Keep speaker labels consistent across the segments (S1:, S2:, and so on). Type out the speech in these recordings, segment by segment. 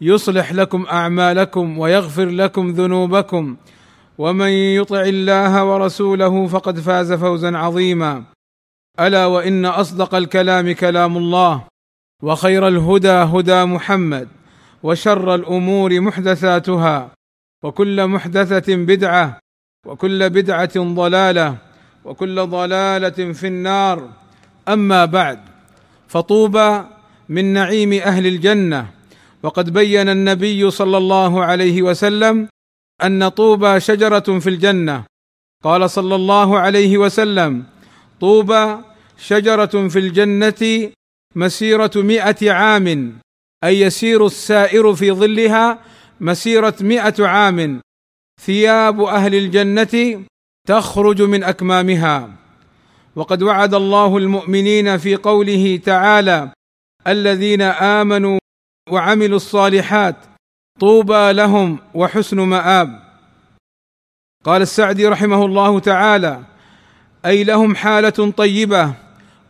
S1: يصلح لكم أعمالكم ويغفر لكم ذنوبكم. ومن يطع الله ورسوله فقد فاز فوزا عظيما. ألا وإن أصدق الكلام كلام الله وخير الهدى هدى محمد وشر الأمور محدثاتها وكل محدثة بدعة وكل بدعة ضلالة وكل ضلالة في النار. أما بعد فطوبى من نعيم أهل الجنة. وقد بين النبي صلى الله عليه وسلم أن طوبى شجرة في الجنة. قال صلى الله عليه وسلم طوبى شجرة في الجنة مسيرة مائه عام أي يسير السائر في ظلها مسيرة مائه عام. ثياب أهل الجنة تخرج من أكمامها. وقد وعد الله المؤمنين في قوله تعالى الذين آمنوا وعملوا الصالحات طوبى لهم وحسن مآب. قال السعدي رحمه الله تعالى أي لهم حالة طيبة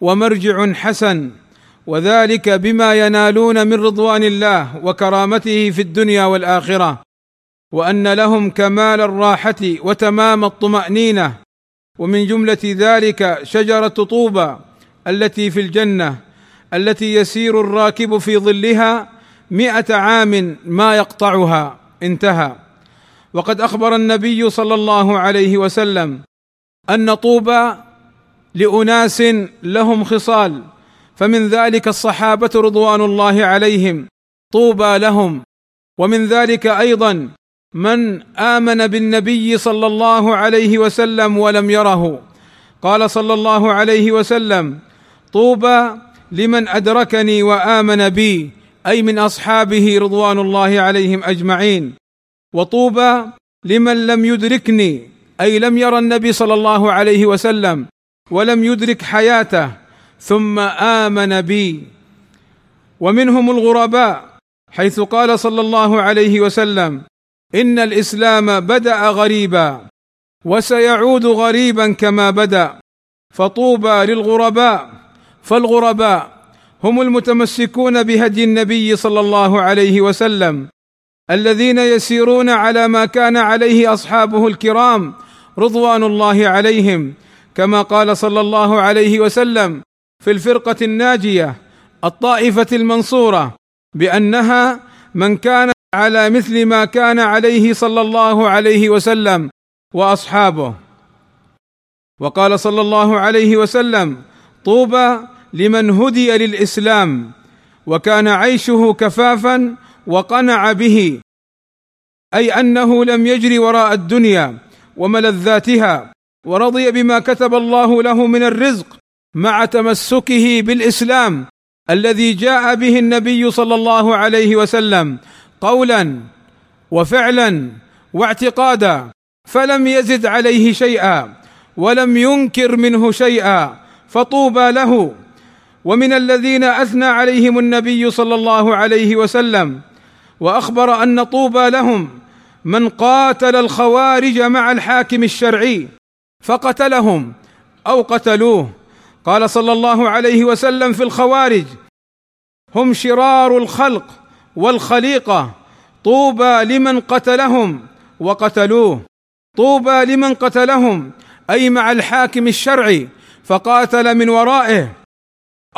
S1: ومرجع حسن وذلك بما ينالون من رضوان الله وكرامته في الدنيا والآخرة وأن لهم كمال الراحة وتمام الطمأنينة. ومن جملة ذلك شجرة طوبى التي في الجنة التي يسير الراكب في ظلها مئة عام ما يقطعها. انتهى. وقد أخبر النبي صلى الله عليه وسلم أن طوبى لأناس لهم خصال فمن ذلك الصحابة رضوان الله عليهم طوبى لهم. ومن ذلك أيضا من آمن بالنبي صلى الله عليه وسلم ولم يره. قال صلى الله عليه وسلم طوبى لمن أدركني وآمن بي. أي من أصحابه رضوان الله عليهم أجمعين. وطوبى لمن لم يدركني أي لم يرى النبي صلى الله عليه وسلم ولم يدرك حياته ثم آمن بي. ومنهم الغرباء حيث قال صلى الله عليه وسلم إن الإسلام بدأ غريبا وسيعود غريبا كما بدأ. فطوبى للغرباء فالغرباء هم المتمسكون بهدي النبي صلى الله عليه وسلم الذين يسيرون على ما كان عليه أصحابه الكرام رضوان الله عليهم كما قال صلى الله عليه وسلم في الفرقة الناجية الطائفة المنصورة بأنها من كان على مثل ما كان عليه صلى الله عليه وسلم وأصحابه. وقال صلى الله عليه وسلم طوبى لمن هدي للإسلام وكان عيشه كفافا وقنع به أي أنه لم يجري وراء الدنيا وملذاتها ورضي بما كتب الله له من الرزق مع تمسكه بالإسلام الذي جاء به النبي صلى الله عليه وسلم قولا وفعلا واعتقادا فلم يزد عليه شيئا ولم ينكر منه شيئا فطوبى له. ومن الذين أثنى عليهم النبي صلى الله عليه وسلم وأخبر أن طوبى لهم من قاتل الخوارج مع الحاكم الشرعي فقتلهم أو قتلوه. قال صلى الله عليه وسلم في الخوارج هم شرار الخلق والخليقة طوبى لمن قتلهم وقتلوه. طوبى لمن قتلهم أي مع الحاكم الشرعي فقاتل من ورائه.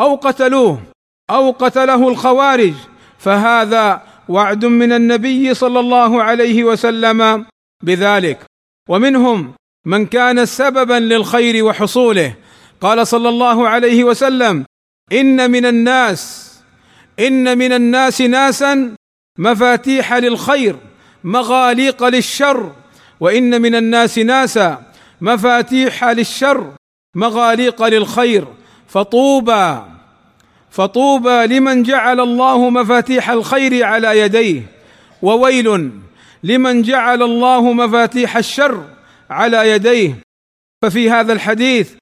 S1: أو قتلوه أو قتله الخوارج. فهذا وعد من النبي صلى الله عليه وسلم بذلك. ومنهم من كان سببا للخير وحصوله. قال صلى الله عليه وسلم إن من الناس إن من الناس ناسا مفاتيح للخير مغاليق للشر. وإن من الناس ناسا مفاتيح للشر مغاليق للخير. فطوبى فطوبى لمن جعل الله مفاتيح الخير على يديه وويل لمن جعل الله مفاتيح الشر على يديه. ففي هذا الحديث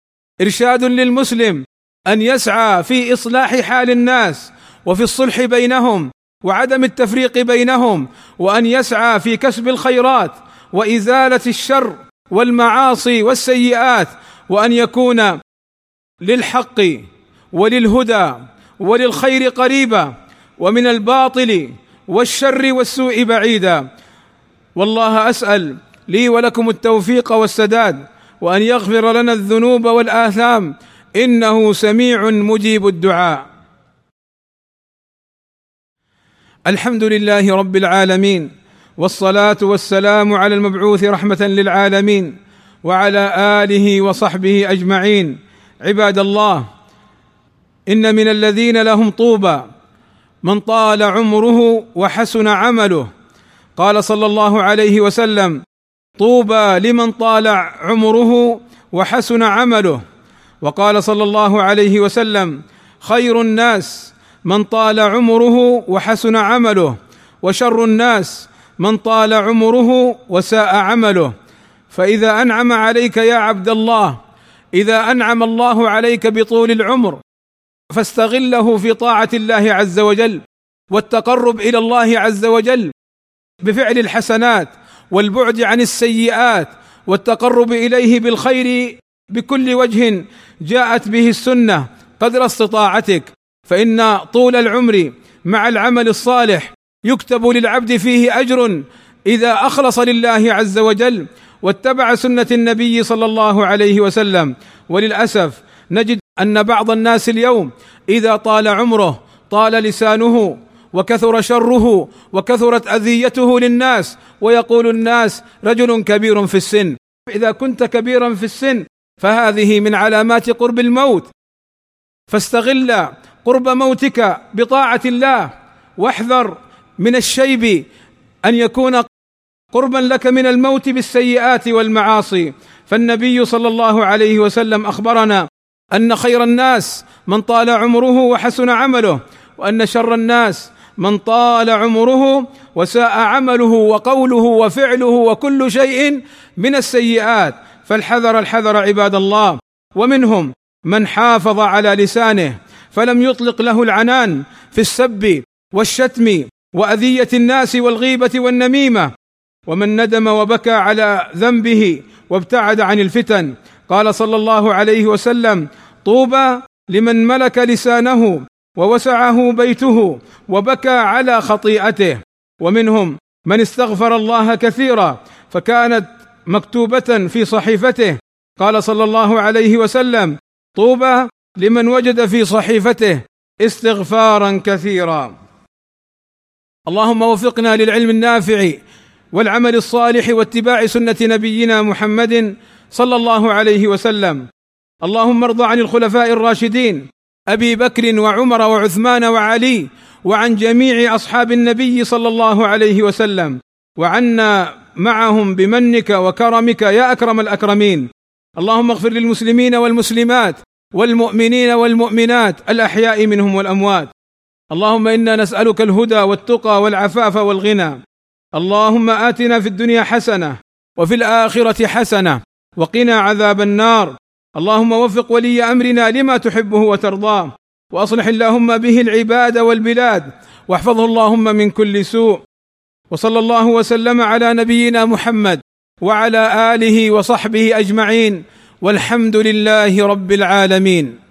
S1: إرشاد للمسلم أن يسعى في إصلاح حال الناس وفي الصلح بينهم وعدم التفريق بينهم وأن يسعى في كسب الخيرات وإزالة الشر والمعاصي والسيئات وأن يكون للحق وللهدى وللخير قريبا ومن الباطل والشر والسوء بعيدا. والله أسأل لي ولكم التوفيق والسداد وأن يغفر لنا الذنوب والآثام. إنه سميع مجيب الدعاء. الحمد لله رب العالمين والصلاة والسلام على المبعوث رحمة للعالمين وعلى آله وصحبه أجمعين. عباد الله إن من الذين لهم طوبى من طال عمره وحسن عمله. قال صلى الله عليه وسلم طوبى لمن طال عمره وحسن عمله. وقال صلى الله عليه وسلم خير الناس من طال عمره وحسن عمله وشر الناس من طال عمره وساء عمله. فإذا أنعم عليك يا عبد الله إذا أنعم الله عليك بطول العمر فاستغله في طاعة الله عز وجل والتقرب إلى الله عز وجل بفعل الحسنات والبعد عن السيئات والتقرب إليه بالخير بكل وجه جاءت به السنة قدر استطاعتك فإن طول العمر مع العمل الصالح يكتب للعبد فيه أجر إذا أخلص لله عز وجل واتبع سنة النبي صلى الله عليه وسلم. وللأسف نجد أن بعض الناس اليوم إذا طال عمره طال لسانه وكثر شره وكثرت أذيته للناس ويقول الناس رجل كبير في السن. إذا كنت كبيرا في السن فهذه من علامات قرب الموت. فاستغل قرب موتك بطاعة الله واحذر من الشيب أن يكون قربا لك من الموت بالسيئات والمعاصي. فالنبي صلى الله عليه وسلم أخبرنا أن خير الناس من طال عمره وحسن عمله وأن شر الناس من طال عمره وساء عمله وقوله وفعله وكل شيء من السيئات. فالحذر الحذر عباد الله. ومنهم من حافظ على لسانه فلم يطلق له العنان في السب والشتم وأذية الناس والغيبة والنميمة. ومن ندم وبكى على ذنبه وابتعد عن الفتن قال صلى الله عليه وسلم طوبى لمن ملك لسانه ووسعه بيته وبكى على خطيئته. ومنهم من استغفر الله كثيرا فكانت مكتوبة في صحيفته. قال صلى الله عليه وسلم طوبى لمن وجد في صحيفته استغفارا كثيرا. اللهم وفقنا للعلم النافع والعمل الصالح واتباع سنة نبينا محمد صلى الله عليه وسلم. اللهم ارض عن الخلفاء الراشدين أبي بكر وعمر وعثمان وعلي وعن جميع أصحاب النبي صلى الله عليه وسلم. وعنا معهم بمنك وكرمك يا أكرم الأكرمين. اللهم اغفر للمسلمين والمسلمات والمؤمنين والمؤمنات الأحياء منهم والأموات. اللهم إنا نسألك الهدى والتقى والعفاف والغنى. اللهم آتنا في الدنيا حسنة وفي الآخرة حسنة. وقنا عذاب النار. اللهم وفق ولي أمرنا لما تحبه وترضاه وأصلح اللهم به العباد والبلاد واحفظه اللهم من كل سوء. وصلى الله وسلم على نبينا محمد وعلى آله وصحبه أجمعين. والحمد لله رب العالمين.